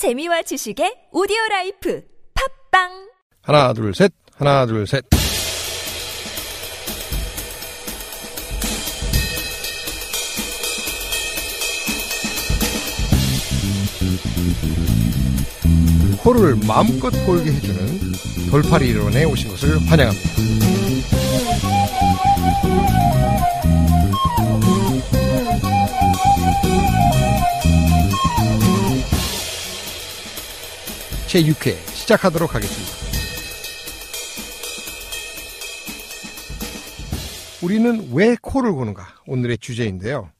재미와 지식의 오디오 라이프 팟빵 하나, 둘, 셋. 하나, 둘, 셋. 코를 마음껏 골게 해주는 돌팔이 이론에 오신 것을 환영합니다. 제6회 시작하도록 하겠습니다. 우리는 왜 코를 고는가? 오늘의 주제인데요.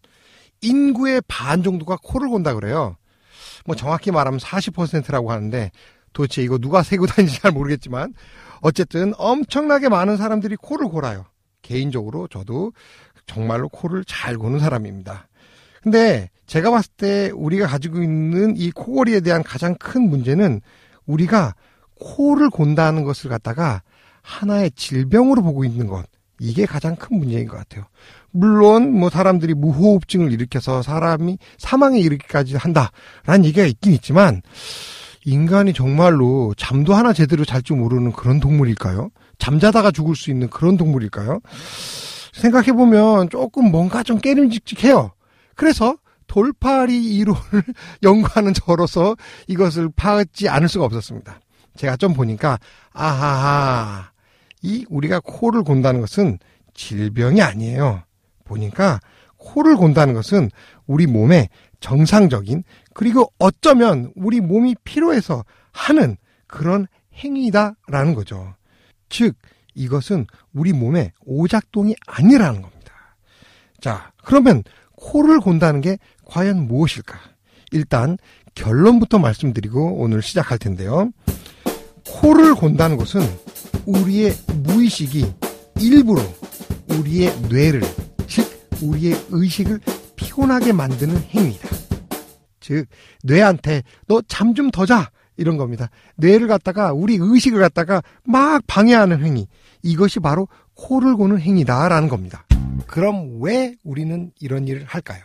인구의 반 정도가 코를 곤다 그래요. 뭐 정확히 말하면 40%라고 하는데 도대체 이거 누가 세고 다니는지 잘 모르겠지만 어쨌든 엄청나게 많은 사람들이 코를 골아요. 개인적으로 저도 정말로 코를 잘 고는 사람입니다. 근데 제가 봤을 때 우리가 가지고 있는 이 코골이에 대한 가장 큰 문제는 우리가 코를 곤다는 것을 갖다가 하나의 질병으로 보고 있는 것. 이게 가장 큰 문제인 것 같아요. 물론 뭐 사람들이 무호흡증을 일으켜서 사람이 사망에 이르기까지 한다라는 얘기가 있긴 있지만 인간이 정말로 잠도 하나 제대로 잘 줄 모르는 그런 동물일까요? 잠자다가 죽을 수 있는 그런 동물일까요? 생각해 보면 조금 뭔가 좀 깨름직직해요. 그래서 돌파리 이론을 연구하는 저로서 이것을 파악지 않을 수가 없었습니다. 제가 좀 보니까 아하하 이 우리가 코를 곤다는 것은 질병이 아니에요. 보니까 코를 곤다는 것은 우리 몸의 정상적인 그리고 어쩌면 우리 몸이 필요해서 하는 그런 행위다라는 거죠. 즉 이것은 우리 몸의 오작동이 아니라는 겁니다. 자, 그러면 코를 곤다는 게 과연 무엇일까? 일단 결론부터 말씀드리고 오늘 시작할 텐데요. 코를 곤다는 것은 우리의 무의식이 일부러 우리의 뇌를, 즉, 우리의 의식을 피곤하게 만드는 행위다. 즉, 뇌한테 너 잠 좀 더 자! 이런 겁니다. 뇌를 갖다가, 우리 의식을 갖다가 막 방해하는 행위. 이것이 바로 코를 고는 행위다라는 겁니다. 그럼 왜 우리는 이런 일을 할까요?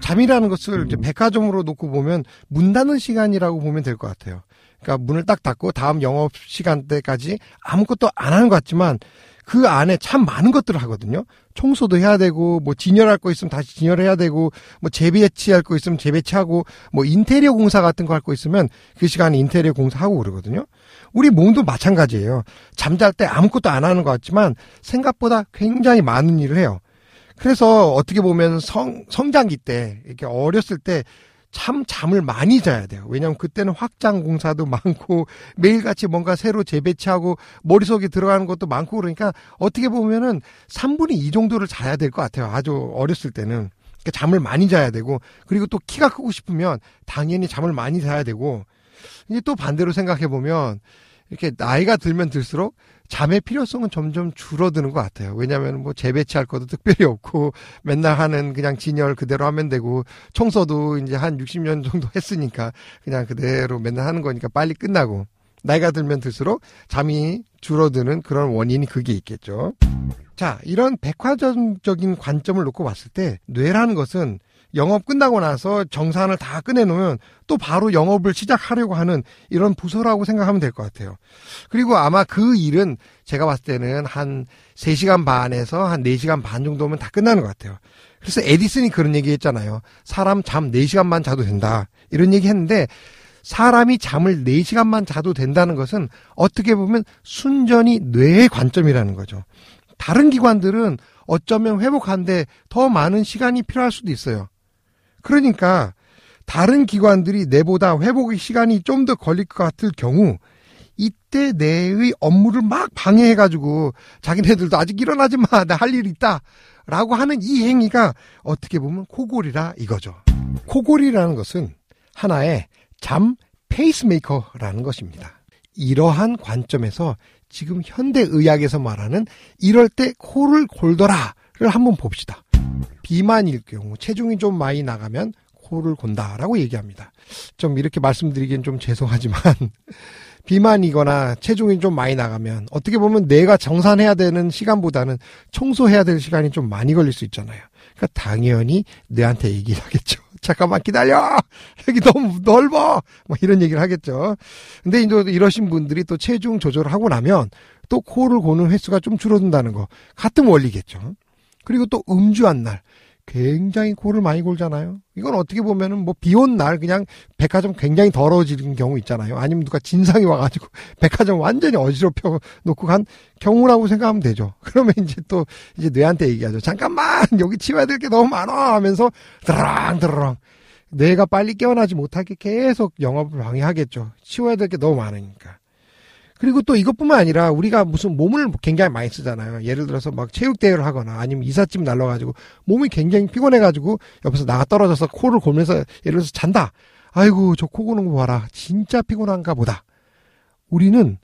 잠이라는 것을 이제 백화점으로 놓고 보면 문 닫는 시간이라고 보면 될 것 같아요. 그러니까 문을 딱 닫고 다음 영업 시간대까지 아무것도 안 하는 것 같지만 그 안에 참 많은 것들을 하거든요. 청소도 해야 되고, 뭐 진열할 거 있으면 다시 진열해야 되고, 뭐 재배치할 거 있으면 재배치하고, 뭐 인테리어 공사 같은 거 할 거 있으면 그 시간에 인테리어 공사하고 그러거든요. 우리 몸도 마찬가지예요. 잠잘 때 아무것도 안 하는 것 같지만 생각보다 굉장히 많은 일을 해요. 그래서 어떻게 보면 성, 성장기 때, 이렇게 어렸을 때 참 잠을 많이 자야 돼요. 왜냐하면 그때는 확장 공사도 많고 매일같이 뭔가 새로 재배치하고 머릿속에 들어가는 것도 많고 그러니까 어떻게 보면은 3분의 2 정도를 자야 될 것 같아요. 아주 어렸을 때는. 그러니까 잠을 많이 자야 되고 그리고 또 키가 크고 싶으면 당연히 잠을 많이 자야 되고 이제 또 반대로 생각해 보면 이렇게 나이가 들면 들수록 잠의 필요성은 점점 줄어드는 것 같아요. 왜냐하면 뭐 재배치할 것도 특별히 없고 맨날 하는 그냥 진열 그대로 하면 되고 청소도 이제 한 60년 정도 했으니까 그냥 그대로 맨날 하는 거니까 빨리 끝나고 나이가 들면 들수록 잠이 줄어드는 그런 원인이 그게 있겠죠. 자, 이런 백화점적인 관점을 놓고 봤을 때 뇌라는 것은 영업 끝나고 나서 정산을 다 꺼내놓으면 또 바로 영업을 시작하려고 하는 이런 부서라고 생각하면 될 것 같아요. 그리고 아마 그 일은 제가 봤을 때는 한 3시간 반에서 한 4시간 반 정도면 다 끝나는 것 같아요. 그래서 에디슨이 그런 얘기 했잖아요. 사람 잠 4시간만 자도 된다. 이런 얘기 했는데 사람이 잠을 4시간만 자도 된다는 것은 어떻게 보면 순전히 뇌의 관점이라는 거죠. 다른 기관들은 어쩌면 회복하는데 더 많은 시간이 필요할 수도 있어요. 그러니까 다른 기관들이 내보다 회복의 시간이 좀 더 걸릴 것 같을 경우 이때 내의 업무를 막 방해해가지고 자기네들도 아직 일어나지 마. 나 할 일 있다. 라고 하는 이 행위가 어떻게 보면 코골이라 이거죠. 코골이라는 것은 하나의 잠 페이스메이커라는 것입니다. 이러한 관점에서 지금 현대의학에서 말하는 이럴 때 코를 골더라를 한번 봅시다. 비만일 경우 체중이 좀 많이 나가면 코를 곤다라고 얘기합니다. 좀 이렇게 말씀드리기엔 좀 죄송하지만 비만이거나 체중이 좀 많이 나가면 어떻게 보면 내가 정산해야 되는 시간보다는 청소해야 될 시간이 좀 많이 걸릴 수 있잖아요. 그러니까 당연히 뇌한테 얘기를 하겠죠. 잠깐만 기다려! 여기 너무 넓어! 뭐 이런 얘기를 하겠죠. 근데 이제 이러신 분들이 또 체중 조절을 하고 나면 또 코를 고는 횟수가 좀 줄어든다는 거. 같은 원리겠죠. 그리고 또 음주한 날. 굉장히 코를 많이 골잖아요. 이건 어떻게 보면은 뭐 비 온 날 그냥 백화점 굉장히 더러워지는 경우 있잖아요. 아니면 누가 진상이 와가지고 백화점 완전히 어지럽혀 놓고 간 경우라고 생각하면 되죠. 그러면 이제 또 이제 뇌한테 얘기하죠. 잠깐만 여기 치워야 될 게 너무 많아 하면서 드랑 드랑 뇌가 빨리 깨어나지 못하게 계속 영업을 방해하겠죠. 치워야 될 게 너무 많으니까. 그리고 또 이것뿐만 아니라 우리가 무슨 몸을 굉장히 많이 쓰잖아요. 예를 들어서 막 체육대회를 하거나 아니면 이삿짐 날라가지고 몸이 굉장히 피곤해가지고 옆에서 나가 떨어져서 코를 골면서 예를 들어서 잔다. 아이고, 저 코 고는 거 봐라. 진짜 피곤한가 보다. 우리는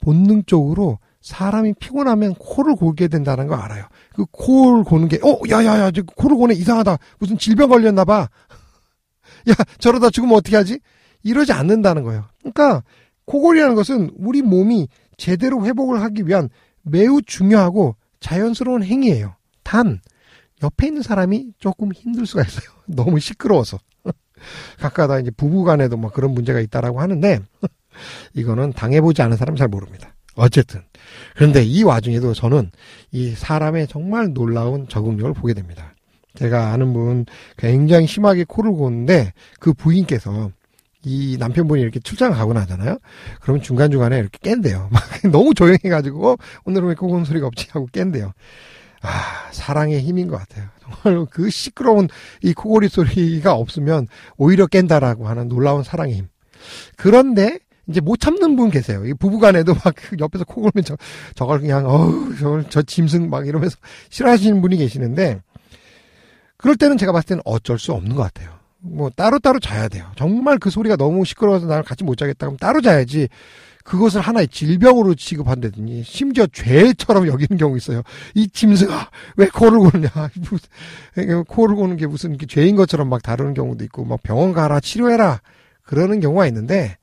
본능적으로 사람이 피곤하면 코를 골게 된다는 거 알아요. 그 코를 고는 게, 어, 야 야야, 저 코를 고네 이상하다. 무슨 질병 걸렸나 봐. 야, 저러다 죽으면 어떻게 하지? 이러지 않는다는 거예요. 그러니까 코골이라는 것은 우리 몸이 제대로 회복을 하기 위한 매우 중요하고 자연스러운 행위예요. 단 옆에 있는 사람이 조금 힘들 수가 있어요. 너무 시끄러워서. 가까다 이제 부부간에도 막 그런 문제가 있다라고 하는데 이거는 당해보지 않은 사람 잘 모릅니다. 어쨌든 그런데 이 와중에도 저는 이 사람의 정말 놀라운 적응력을 보게 됩니다. 제가 아는 분 굉장히 심하게 코를 고는데 그 부인께서 이 남편분이 이렇게 출장을 가고 나잖아요. 그러면 중간중간에 이렇게 깬대요. 막 너무 조용해가지고, 어, 오늘은 왜 코고는 소리가 없지? 하고 깬대요. 아, 사랑의 힘인 것 같아요. 정말 그 시끄러운 이 코골이 소리가 없으면 오히려 깬다라고 하는 놀라운 사랑의 힘. 그런데, 이제 못 참는 분 계세요. 이 부부간에도 막 옆에서 코 골면 저, 저걸 그냥, 어우, 저걸, 저 짐승 막 이러면서 싫어하시는 분이 계시는데, 그럴 때는 제가 봤을 때는 어쩔 수 없는 것 같아요. 뭐 따로따로 자야 돼요. 정말 그 소리가 너무 시끄러워서 나를 같이 못 자겠다 그럼 따로 자야지. 그것을 하나의 질병으로 취급한다더니 심지어 죄처럼 여기는 경우 있어요. 이 짐승아 왜 코를 고느냐 코를 고는 게 무슨 죄인 것처럼 막 다루는 경우도 있고 막 병원 가라 치료해라 그러는 경우가 있는데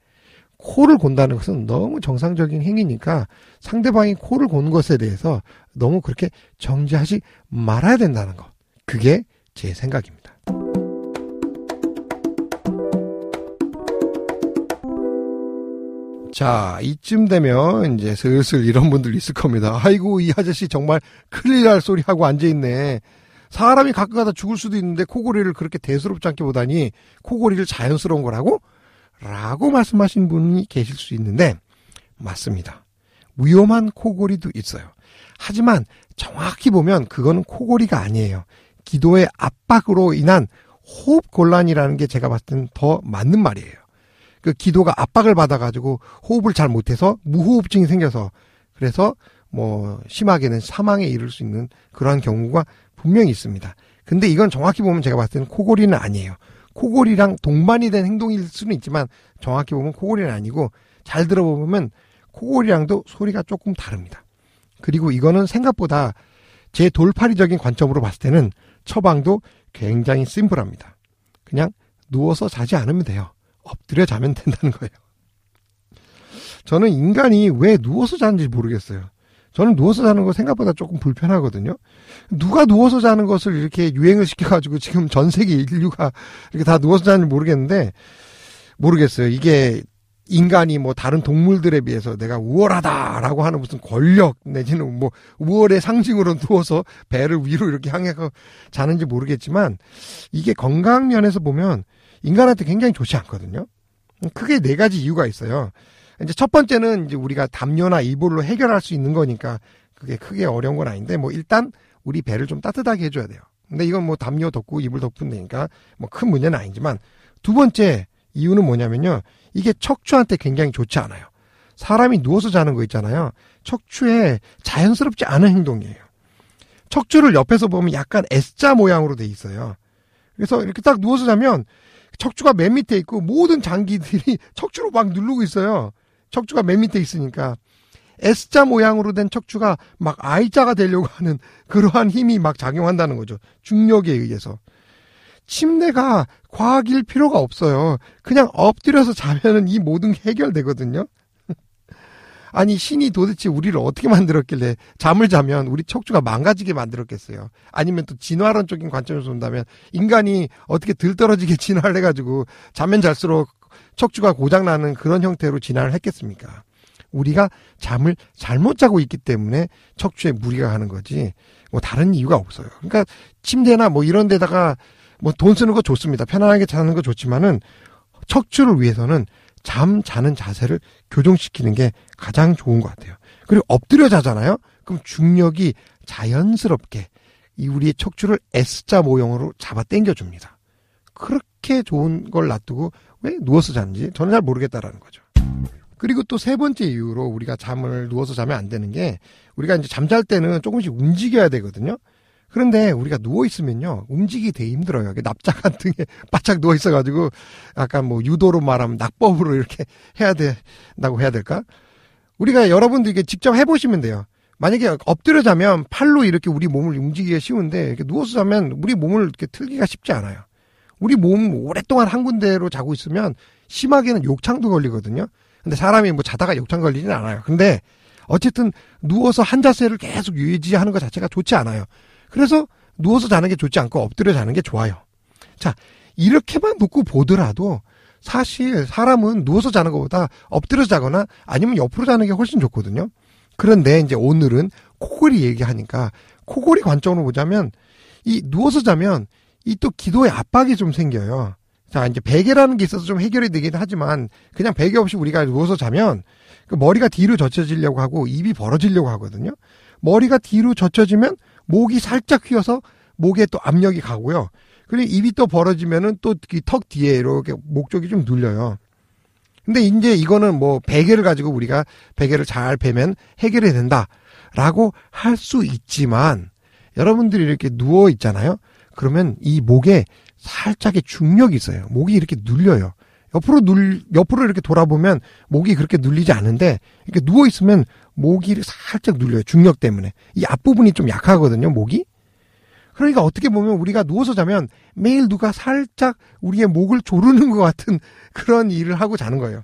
코를 곤다는 것은 너무 정상적인 행위니까 상대방이 코를 고는 것에 대해서 너무 그렇게 정지하지 말아야 된다는 거 그게 제 생각입니다. 자, 이쯤 되면 이제 슬슬 이런 분들 있을 겁니다. 아이고, 이 아저씨 정말 큰일 날 소리 하고 앉아있네. 사람이 가끔 가다 죽을 수도 있는데 코골이를 그렇게 대수롭지 않게 보다니 코골이를 자연스러운 거라고? 라고 말씀하신 분이 계실 수 있는데, 맞습니다. 위험한 코골이도 있어요. 하지만 정확히 보면 그거는 코골이가 아니에요. 기도의 압박으로 인한 호흡 곤란이라는 게 제가 봤을 땐 더 맞는 말이에요. 그 기도가 압박을 받아가지고 호흡을 잘 못해서 무호흡증이 생겨서 그래서 뭐 심하게는 사망에 이를 수 있는 그러한 경우가 분명히 있습니다. 근데 이건 정확히 보면 제가 봤을 때는 코골이는 아니에요. 코골이랑 동반이 된 행동일 수는 있지만 정확히 보면 코골이는 아니고 잘 들어보면 코골이랑도 소리가 조금 다릅니다. 그리고 이거는 생각보다 제 돌파리적인 관점으로 봤을 때는 처방도 굉장히 심플합니다. 그냥 누워서 자지 않으면 돼요. 엎드려 자면 된다는 거예요. 저는 인간이 왜 누워서 자는지 모르겠어요. 저는 누워서 자는 거 생각보다 조금 불편하거든요. 누가 누워서 자는 것을 이렇게 유행을 시켜가지고 지금 전 세계 인류가 이렇게 다 누워서 자는지 모르겠는데, 모르겠어요. 이게 인간이 뭐 다른 동물들에 비해서 내가 우월하다라고 하는 무슨 권력 내지는 뭐 우월의 상징으로 누워서 배를 위로 이렇게 향해서 자는지 모르겠지만 이게 건강 면에서 보면 인간한테 굉장히 좋지 않거든요. 크게 네 가지 이유가 있어요. 이제 첫 번째는 이제 우리가 담요나 이불로 해결할 수 있는 거니까 그게 크게 어려운 건 아닌데 뭐 일단 우리 배를 좀 따뜻하게 해줘야 돼요. 근데 이건 뭐 담요 덮고 이불 덮으면 되니까 뭐 큰 문제는 아니지만 두 번째 이유는 뭐냐면요. 이게 척추한테 굉장히 좋지 않아요. 사람이 누워서 자는 거 있잖아요. 척추에 자연스럽지 않은 행동이에요. 척추를 옆에서 보면 약간 S자 모양으로 돼 있어요. 그래서 이렇게 딱 누워서 자면 척추가 맨 밑에 있고 모든 장기들이 척추로 막 누르고 있어요. 척추가 맨 밑에 있으니까. S자 모양으로 된 척추가 막 I자가 되려고 하는 그러한 힘이 막 작용한다는 거죠. 중력에 의해서. 침대가 과학일 필요가 없어요. 그냥 엎드려서 자면은 이 모든 게 해결되거든요. 아니 신이 도대체 우리를 어떻게 만들었길래 잠을 자면 우리 척추가 망가지게 만들었겠어요. 아니면 또 진화론적인 관점에서 본다면 인간이 어떻게 들떨어지게 진화를 해가지고 자면 잘수록 척추가 고장나는 그런 형태로 진화를 했겠습니까? 우리가 잠을 잘못 자고 있기 때문에 척추에 무리가 가는 거지 뭐 다른 이유가 없어요. 그러니까 침대나 뭐 이런 데다가 뭐 돈 쓰는 거 좋습니다. 편안하게 자는 거 좋지만은 척추를 위해서는 잠 자는 자세를 교정시키는 게 가장 좋은 것 같아요. 그리고 엎드려 자잖아요. 그럼 중력이 자연스럽게 이 우리의 척추를 S자 모형으로 잡아 당겨 줍니다. 그렇게 좋은 걸 놔두고 왜 누워서 자는지 저는 잘 모르겠다라는 거죠. 그리고 또 세 번째 이유로 우리가 잠을 누워서 자면 안 되는 게 우리가 이제 잠잘 때는 조금씩 움직여야 되거든요. 그런데 우리가 누워 있으면요 움직이기 되게 힘들어요. 납작한 등에 바짝 누워 있어가지고 약간 뭐 유도로 말하면 낙법으로 이렇게 해야 된다고 해야 될까? 우리가 여러분들 이게 직접 해보시면 돼요. 만약에 엎드려 자면 팔로 이렇게 우리 몸을 움직이기가 쉬운데 이렇게 누워서 자면 우리 몸을 이렇게 틀기가 쉽지 않아요. 우리 몸 오랫동안 한 군데로 자고 있으면 심하게는 욕창도 걸리거든요. 근데 사람이 뭐 자다가 욕창 걸리진 않아요. 근데 어쨌든 누워서 한 자세를 계속 유지하는 것 자체가 좋지 않아요. 그래서 누워서 자는 게 좋지 않고 엎드려 자는 게 좋아요. 자, 이렇게만 놓고 보더라도 사실 사람은 누워서 자는 것보다 엎드려 자거나 아니면 옆으로 자는 게 훨씬 좋거든요. 그런데 이제 오늘은 코골이 얘기하니까 코골이 관점으로 보자면 이 누워서 자면 이 또 기도의 압박이 좀 생겨요. 자, 이제 베개라는 게 있어서 좀 해결이 되긴 하지만 그냥 베개 없이 우리가 누워서 자면 그 머리가 뒤로 젖혀지려고 하고 입이 벌어지려고 하거든요. 머리가 뒤로 젖혀지면 목이 살짝 휘어서 목에 또 압력이 가고요. 그리고 입이 또 벌어지면은 또 턱 뒤에 이렇게 목 쪽이 좀 눌려요. 근데 이제 이거는 뭐 베개를 가지고 우리가 베개를 잘 베면 해결이 된다라고 할 수 있지만 여러분들이 이렇게 누워 있잖아요. 그러면 이 목에 살짝의 중력이 있어요. 목이 이렇게 눌려요. 옆으로 눌 옆으로 이렇게 돌아보면 목이 그렇게 눌리지 않은데 이렇게 누워 있으면 목이 살짝 눌려요. 중력 때문에. 이 앞부분이 좀 약하거든요, 목이. 그러니까 어떻게 보면 우리가 누워서 자면 매일 누가 살짝 우리의 목을 조르는 것 같은 그런 일을 하고 자는 거예요.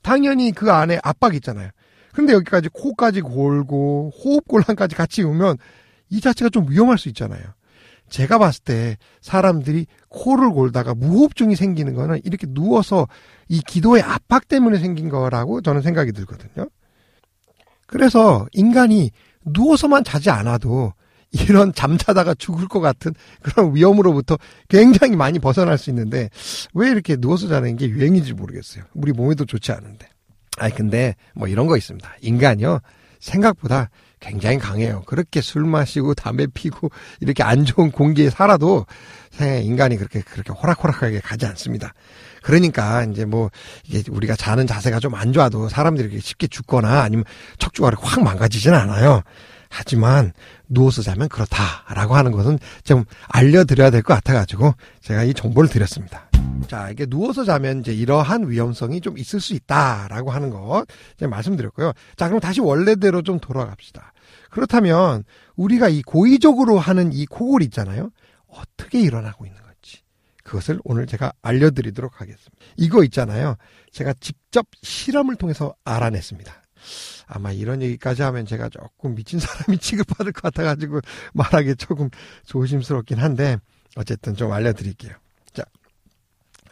당연히 그 안에 압박이 있잖아요. 근데 여기까지 코까지 골고 호흡곤란까지 같이 오면 이 자체가 좀 위험할 수 있잖아요. 제가 봤을 때 사람들이 코를 골다가 무호흡증이 생기는 거는 이렇게 누워서 이 기도의 압박 때문에 생긴 거라고 저는 생각이 들거든요. 그래서 인간이 누워서만 자지 않아도 이런 잠자다가 죽을 것 같은 그런 위험으로부터 굉장히 많이 벗어날 수 있는데 왜 이렇게 누워서 자는 게 유행인지 모르겠어요. 우리 몸에도 좋지 않은데. 아니 근데 뭐 이런 거 있습니다. 인간이요 생각보다 굉장히 강해요. 그렇게 술 마시고 담배 피고 이렇게 안 좋은 공기에 살아도 인간이 그렇게 그렇게 호락호락하게 가지 않습니다. 그러니까 이제 뭐 이게 우리가 자는 자세가 좀 안 좋아도 사람들이 쉽게 죽거나 아니면 척추가 확 망가지지는 않아요. 하지만 누워서 자면 그렇다라고 하는 것은 좀 알려드려야 될 것 같아가지고 제가 이 정보를 드렸습니다. 자, 이게 누워서 자면 이제 이러한 위험성이 좀 있을 수 있다라고 하는 거 제가 말씀드렸고요. 자, 그럼 다시 원래대로 좀 돌아갑시다. 그렇다면 우리가 이 고의적으로 하는 이 코골이 있잖아요. 어떻게 일어나고 있는 건지 그것을 오늘 제가 알려드리도록 하겠습니다. 이거 있잖아요. 제가 직접 실험을 통해서 알아냈습니다. 아마 이런 얘기까지 하면 제가 조금 미친 사람이 취급받을 것 같아가지고 말하기 조금 조심스럽긴 한데 어쨌든 좀 알려드릴게요. 자,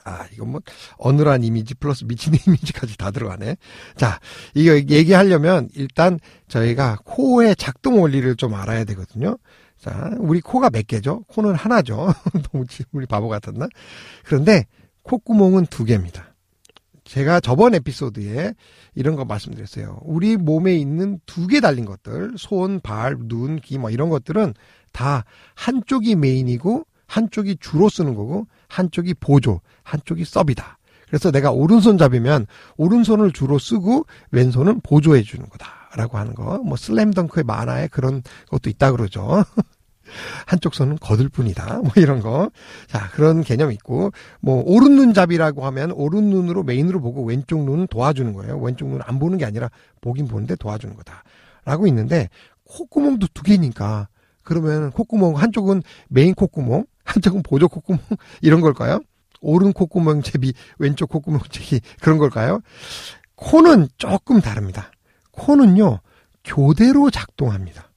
아 이건 뭐 어느한 이미지 플러스 미친 이미지까지 다 들어가네. 자, 이거 얘기하려면 일단 저희가 코의 작동 원리를 좀 알아야 되거든요. 자, 우리 코가 몇 개죠? 코는 하나죠. 너무 우리 바보 같았나? 그런데 콧구멍은 두 개입니다. 제가 저번 에피소드에 이런 거 말씀드렸어요. 우리 몸에 있는 두 개 달린 것들, 손, 발, 눈, 귀, 뭐 이런 것들은 다 한쪽이 메인이고 한쪽이 주로 쓰는 거고 한쪽이 보조, 한쪽이 서비다. 그래서 내가 오른손잡이면 오른손을 주로 쓰고 왼손은 보조해 주는 거다라고 하는 거. 뭐 슬램덩크의 만화에 그런 것도 있다 그러죠. 한쪽 손은 거들 뿐이다. 뭐 이런 거. 자, 그런 개념이 있고, 뭐, 오른 눈잡이라고 하면 오른 눈으로 main으로 보고 왼쪽 눈은 도와주는 거예요. 왼쪽 눈은 안 보는 게 아니라 보긴 보는데 도와주는 거다. 라고 있는데, 콧구멍도 두 개니까, 그러면 콧구멍, 한쪽은 메인 콧구멍, 한쪽은 보조 콧구멍, 이런 걸까요? 오른 콧구멍 제비, 왼쪽 콧구멍 제비, 그런 걸까요? 코는 조금 다릅니다. 코는요, 교대로 작동합니다.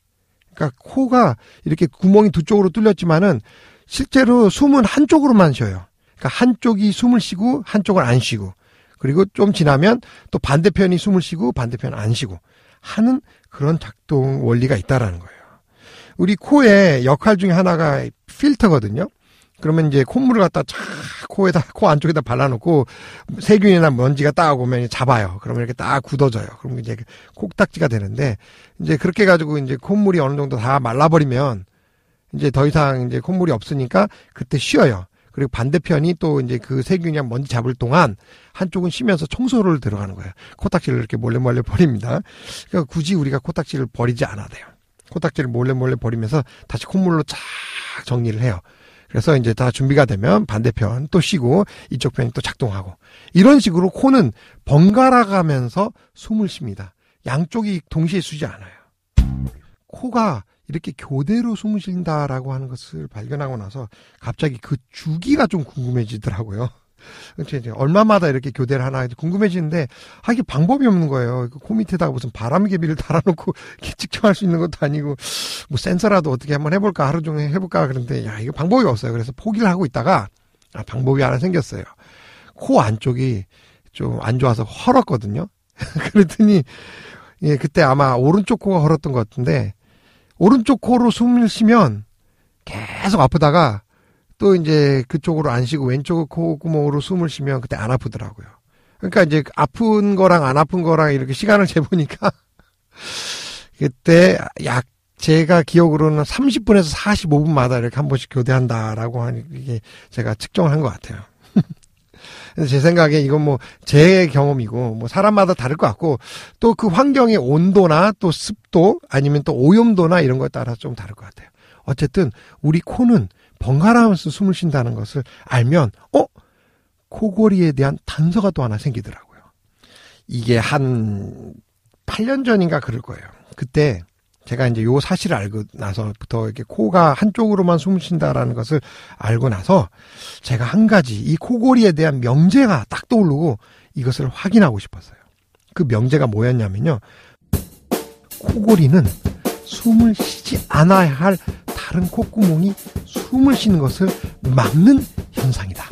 그러니까 코가 이렇게 구멍이 두 쪽으로 뚫렸지만은 실제로 숨은 한쪽으로만 쉬어요. 그러니까 한쪽이 숨을 쉬고 한쪽을 안 쉬고 그리고 좀 지나면 또 반대편이 숨을 쉬고 반대편 안 쉬고 하는 그런 작동 원리가 있다라는 거예요. 우리 코의 역할 중에 하나가 필터거든요. 그러면 이제 콧물을 갖다 쫙 코에다 코 안쪽에다 발라놓고 세균이나 먼지가 딱 오면 잡아요. 그러면 이렇게 딱 굳어져요. 그러면 이제 콕딱지가 되는데 이제 그렇게 가지고 이제 콧물이 어느 정도 다 말라버리면 이제 더 이상 이제 콧물이 없으니까 그때 쉬어요. 그리고 반대편이 또 이제 그 세균이랑 먼지 잡을 동안 한쪽은 쉬면서 청소를 들어가는 거예요. 코딱지를 이렇게 몰래 몰래 버립니다. 그러니까 굳이 우리가 코딱지를 버리지 않아도 돼요. 코딱지를 몰래 몰래 버리면서 다시 콧물로 쫙 정리를 해요. 그래서 이제 다 준비가 되면 반대편 또 쉬고 이쪽 편이 또 작동하고 이런 식으로 코는 번갈아 가면서 숨을 쉽니다. 양쪽이 동시에 쉬지 않아요. 코가 이렇게 교대로 숨을 쉰다라고 하는 것을 발견하고 나서 갑자기 그 주기가 좀 궁금해지더라고요. 이제 얼마마다 이렇게 교대를 하나 궁금해지는데 아 이게 방법이 없는 거예요. 그코 밑에다가 무슨 바람개비를 달아놓고 측정할 수 있는 것도 아니고 뭐 센서라도 어떻게 한번 해볼까 하루 종일 해볼까 그런데 야 이거 방법이 없어요. 그래서 포기를 하고 있다가 아 방법이 하나 생겼어요. 코 안쪽이 좀 안 좋아서 헐었거든요. 그랬더니 예 그때 아마 오른쪽 코가 헐었던 것 같은데 오른쪽 코로 숨을 쉬면 계속 아프다가 또 이제 그쪽으로 안 쉬고 왼쪽 콧구멍으로 숨을 쉬면 그때 안 아프더라고요. 그러니까 이제 아픈 거랑 안 아픈 거랑 이렇게 시간을 재보니까 그때 약 제가 기억으로는 30분에서 45분마다 이렇게 한 번씩 교대한다라고 하는 게 제가 측정을 한것 같아요. 제 생각에 이건 뭐 제 경험이고 뭐 사람마다 다를 것 같고 또 그 환경의 온도나 또 습도 아니면 또 오염도나 이런 거에 따라 좀 다를 것 같아요. 어쨌든 우리 코는 번갈아가면서 숨을 쉰다는 것을 알면 어 코골이에 대한 단서가 또 하나 생기더라고요. 이게 한 8년 전인가 그럴 거예요. 그때 제가 이제 요 사실을 알고 나서부터 이렇게 코가 한쪽으로만 숨을 쉰다라는 것을 알고 나서 제가 한 가지 이 코골이에 대한 명제가 딱 떠오르고 이것을 확인하고 싶었어요. 그 명제가 뭐였냐면요. 코골이는 숨을 쉬지 않아야 할 다른 콧구멍이 숨을 쉬는 것을 막는 현상이다.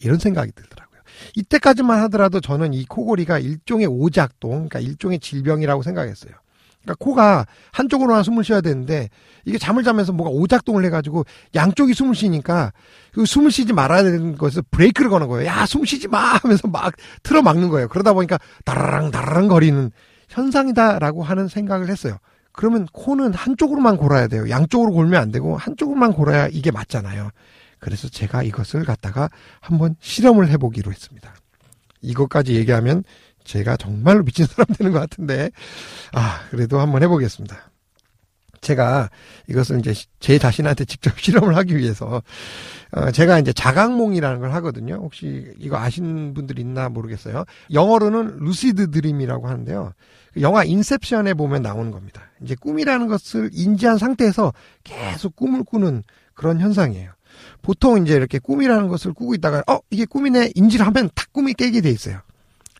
이런 생각이 들더라고요. 이때까지만 하더라도 저는 이 코골이가 일종의 오작동, 그러니까 일종의 질병이라고 생각했어요. 그러니까 코가 한쪽으로만 숨을 쉬어야 되는데 이게 잠을 자면서 뭐가 오작동을 해가지고 양쪽이 숨을 쉬니까 그 숨을 쉬지 말아야 되는 것을 브레이크를 거는 거예요. 야, 숨 쉬지 마! 하면서 막 틀어 막는 거예요. 그러다 보니까 다라랑 다라랑 거리는 현상이다라고 하는 생각을 했어요. 그러면 코는 한쪽으로만 골아야 돼요. 양쪽으로 골면 안 되고 한쪽으로만 골아야 이게 맞잖아요. 그래서 제가 이것을 갖다가 한번 실험을 해보기로 했습니다. 이것까지 얘기하면 제가 정말로 미친 사람 되는 것 같은데, 아, 그래도 한번 해보겠습니다. 제가 이것을 이제 제 자신한테 직접 실험을 하기 위해서, 어, 제가 이제 자각몽이라는 걸 하거든요. 혹시 이거 아시는 분들 있나 모르겠어요. 영어로는 lucid dream이라고 하는데요. 영화 인셉션에 보면 나오는 겁니다. 이제 꿈이라는 것을 인지한 상태에서 계속 꿈을 꾸는 그런 현상이에요. 보통 이제 이렇게 꿈이라는 것을 꾸고 있다가 어 이게 꿈이네 인지를 하면 탁 꿈이 깨게 돼 있어요.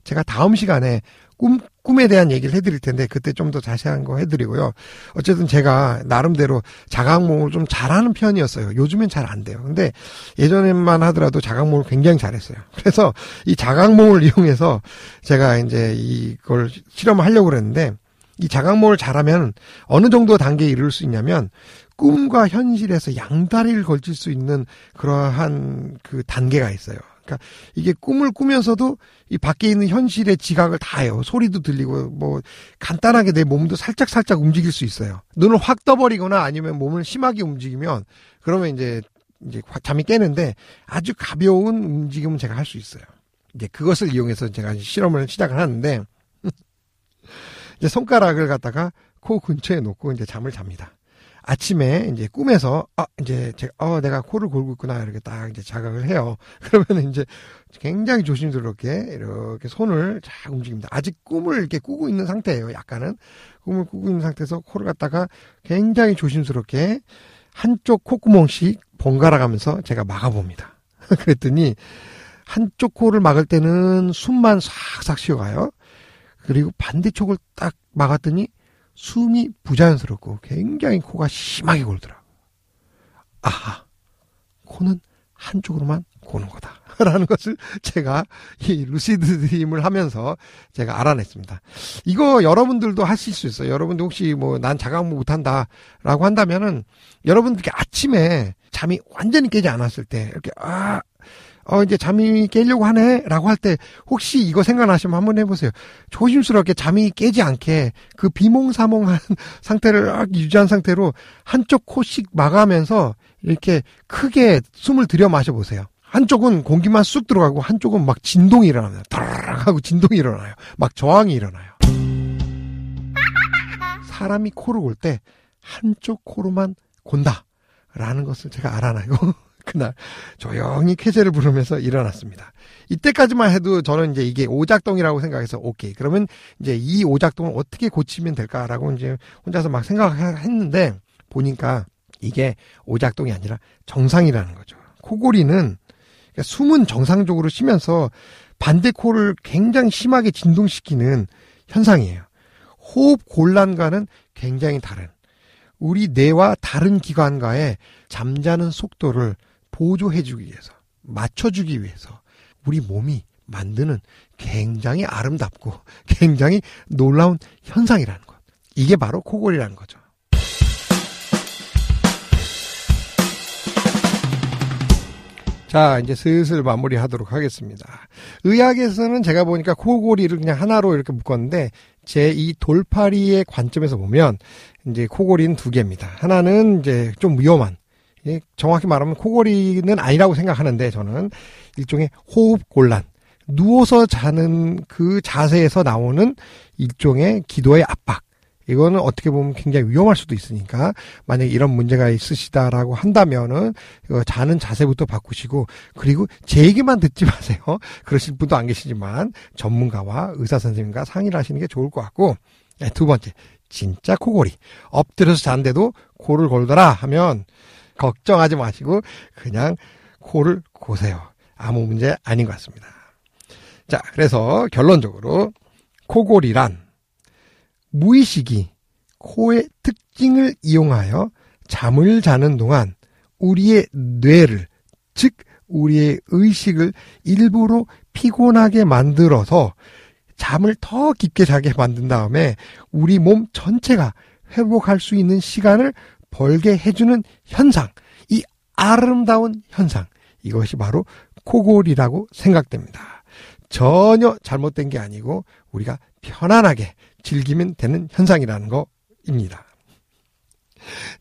제가 다음 시간에 꿈, 꿈에 대한 얘기를 해드릴 텐데 그때 좀 더 자세한 거 해드리고요. 어쨌든 제가 나름대로 자각몽을 좀 잘하는 편이었어요. 요즘엔 잘 안 돼요. 근데 예전에만 하더라도 자각몽을 굉장히 잘했어요. 그래서 이 자각몽을 이용해서 제가 이제 이걸 실험을 하려고 그랬는데 이 자각몽을 잘하면 어느 정도 단계에 이를 수 있냐면 꿈과 현실에서 양다리를 걸칠 수 있는 그러한 그 단계가 있어요. 그러니까 이게 꿈을 꾸면서도 이 밖에 있는 현실의 지각을 다 해요. 소리도 들리고 뭐 간단하게 내 몸도 살짝 살짝 움직일 수 있어요. 눈을 확 떠버리거나 아니면 몸을 심하게 움직이면 그러면 이제 이제 잠이 깨는데 아주 가벼운 움직임은 제가 할 수 있어요. 이제 그것을 이용해서 제가 실험을 시작을 하는데 이제 손가락을 갖다가 코 근처에 놓고 이제 잠을 잡니다. 아침에 이제 꿈에서 아 이제 제가 어 내가 코를 골고 있구나 이렇게 딱 이제 자각을 해요. 그러면 이제 굉장히 조심스럽게 이렇게 손을 잘 움직입니다. 아직 꿈을 이렇게 꾸고 있는 상태예요. 약간은 꿈을 꾸고 있는 상태에서 코를 갖다가 굉장히 조심스럽게 한쪽 콧구멍씩 번갈아 가면서 제가 막아봅니다. 그랬더니 한쪽 코를 막을 때는 숨만 싹싹 쉬어가요. 그리고 반대쪽을 딱 막았더니 숨이 부자연스럽고 굉장히 코가 심하게 골더라고. 아하, 코는 한쪽으로만 고는 거다. 라는 것을 제가 이 루시드 드림을 하면서 제가 알아냈습니다. 이거 여러분들도 하실 수 있어요. 여러분들 혹시 뭐 난 자각무 못한다 라고 한다면은 여러분들께 아침에 잠이 완전히 깨지 않았을 때 이렇게 아, 어, 이제 잠이 깨려고 하네? 라고 할 때, 혹시 이거 생각나시면 한번 해보세요. 조심스럽게 잠이 깨지 않게 그 비몽사몽한 상태를 유지한 상태로 한쪽 코씩 막으면서 이렇게 크게 숨을 들여 마셔보세요. 한쪽은 공기만 쑥 들어가고 한쪽은 막 진동이 일어나요. 다락 하고 진동이 일어나요. 막 저항이 일어나요. 사람이 코를 골 때 한쪽 코로만 곤다. 라는 것을 제가 알아내고 그날 조용히 쾌재를 부르면서 일어났습니다. 이때까지만 해도 저는 이제 이게 오작동이라고 생각해서 오케이. 그러면 이제 이 오작동을 어떻게 고치면 될까라고 이제 혼자서 막 생각했는데 보니까 이게 오작동이 아니라 정상이라는 거죠. 코골이는 그러니까 숨은 정상적으로 쉬면서 반대 코를 굉장히 심하게 진동시키는 현상이에요. 호흡 곤란과는 굉장히 다른 우리 뇌와 다른 기관과의 잠자는 속도를 보조해주기 위해서 맞춰주기 위해서 우리 몸이 만드는 굉장히 아름답고 굉장히 놀라운 현상이라는 것. 이게 바로 코골이라는 거죠. 자, 이제 슬슬 마무리 하도록 하겠습니다. 의학에서는 제가 보니까 코골이를 그냥 하나로 이렇게 묶었는데, 제 이 돌파리의 관점에서 보면, 이제 코골이는 두 개입니다. 하나는 이제 좀 위험한, 정확히 말하면 코골이는 아니라고 생각하는데, 저는 일종의 호흡 곤란, 누워서 자는 그 자세에서 나오는 일종의 기도의 압박, 이거는 어떻게 보면 굉장히 위험할 수도 있으니까 만약에 이런 문제가 있으시다라고 한다면은 자는 자세부터 바꾸시고 그리고 제 얘기만 듣지 마세요. 그러실 분도 안 계시지만 전문가와 의사 선생님과 상의를 하시는 게 좋을 것 같고 네, 두 번째 진짜 코골이. 엎드려서 잔데도 코를 골더라 하면 걱정하지 마시고 그냥 코를 고세요. 아무 문제 아닌 것 같습니다. 자, 그래서 결론적으로 코골이란 무의식이 코의 특징을 이용하여 잠을 자는 동안 우리의 뇌를, 즉, 우리의 의식을 일부러 피곤하게 만들어서 잠을 더 깊게 자게 만든 다음에 우리 몸 전체가 회복할 수 있는 시간을 벌게 해주는 현상, 이 아름다운 현상, 이것이 바로 코골이라고 생각됩니다. 전혀 잘못된 게 아니고 우리가 편안하게 즐기면 되는 현상이라는 거입니다.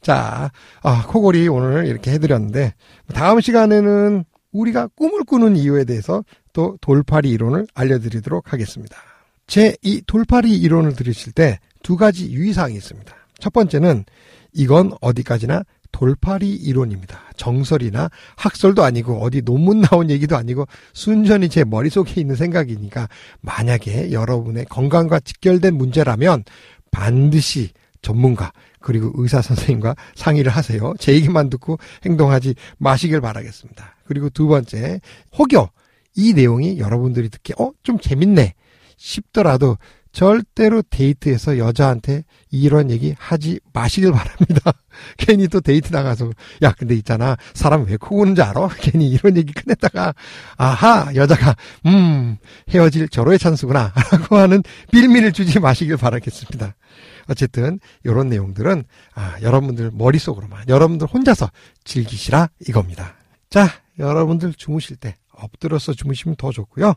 자, 아, 코골이 오늘 이렇게 해드렸는데, 다음 시간에는 우리가 꿈을 꾸는 이유에 대해서 또 돌파리 이론을 알려드리도록 하겠습니다. 제 이 돌파리 이론을 들으실 때 두 가지 유의사항이 있습니다. 첫 번째는 이건 어디까지나 돌파리 이론입니다. 정설이나 학설도 아니고 어디 논문 나온 얘기도 아니고 순전히 제 머릿속에 있는 생각이니까 만약에 여러분의 건강과 직결된 문제라면 반드시 전문가 그리고 의사 선생님과 상의를 하세요. 제 얘기만 듣고 행동하지 마시길 바라겠습니다. 그리고 두 번째, 혹여 이 내용이 여러분들이 듣기 어, 좀 재밌네 싶더라도 절대로 데이트에서 여자한테 이런 얘기 하지 마시길 바랍니다. 괜히 또 데이트 나가서 야 근데 있잖아 사람 왜코 고는지 알아? 괜히 이런 얘기 끝냈다가 아하 여자가 음 헤어질 절호의 찬스구나 라고 하는 빌미를 주지 마시길 바라겠습니다. 어쨌든 이런 내용들은 아, 여러분들 머릿속으로만 여러분들 혼자서 즐기시라 이겁니다. 자 여러분들 주무실 때 엎드려서 주무시면 더 좋고요.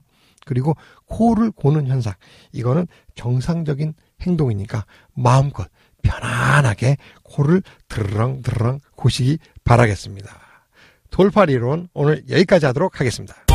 그리고 코를 고는 현상. 이거는 정상적인 행동이니까 마음껏 편안하게 코를 드르렁 드르렁 고시기 바라겠습니다. 돌파리론 오늘 여기까지 하도록 하겠습니다.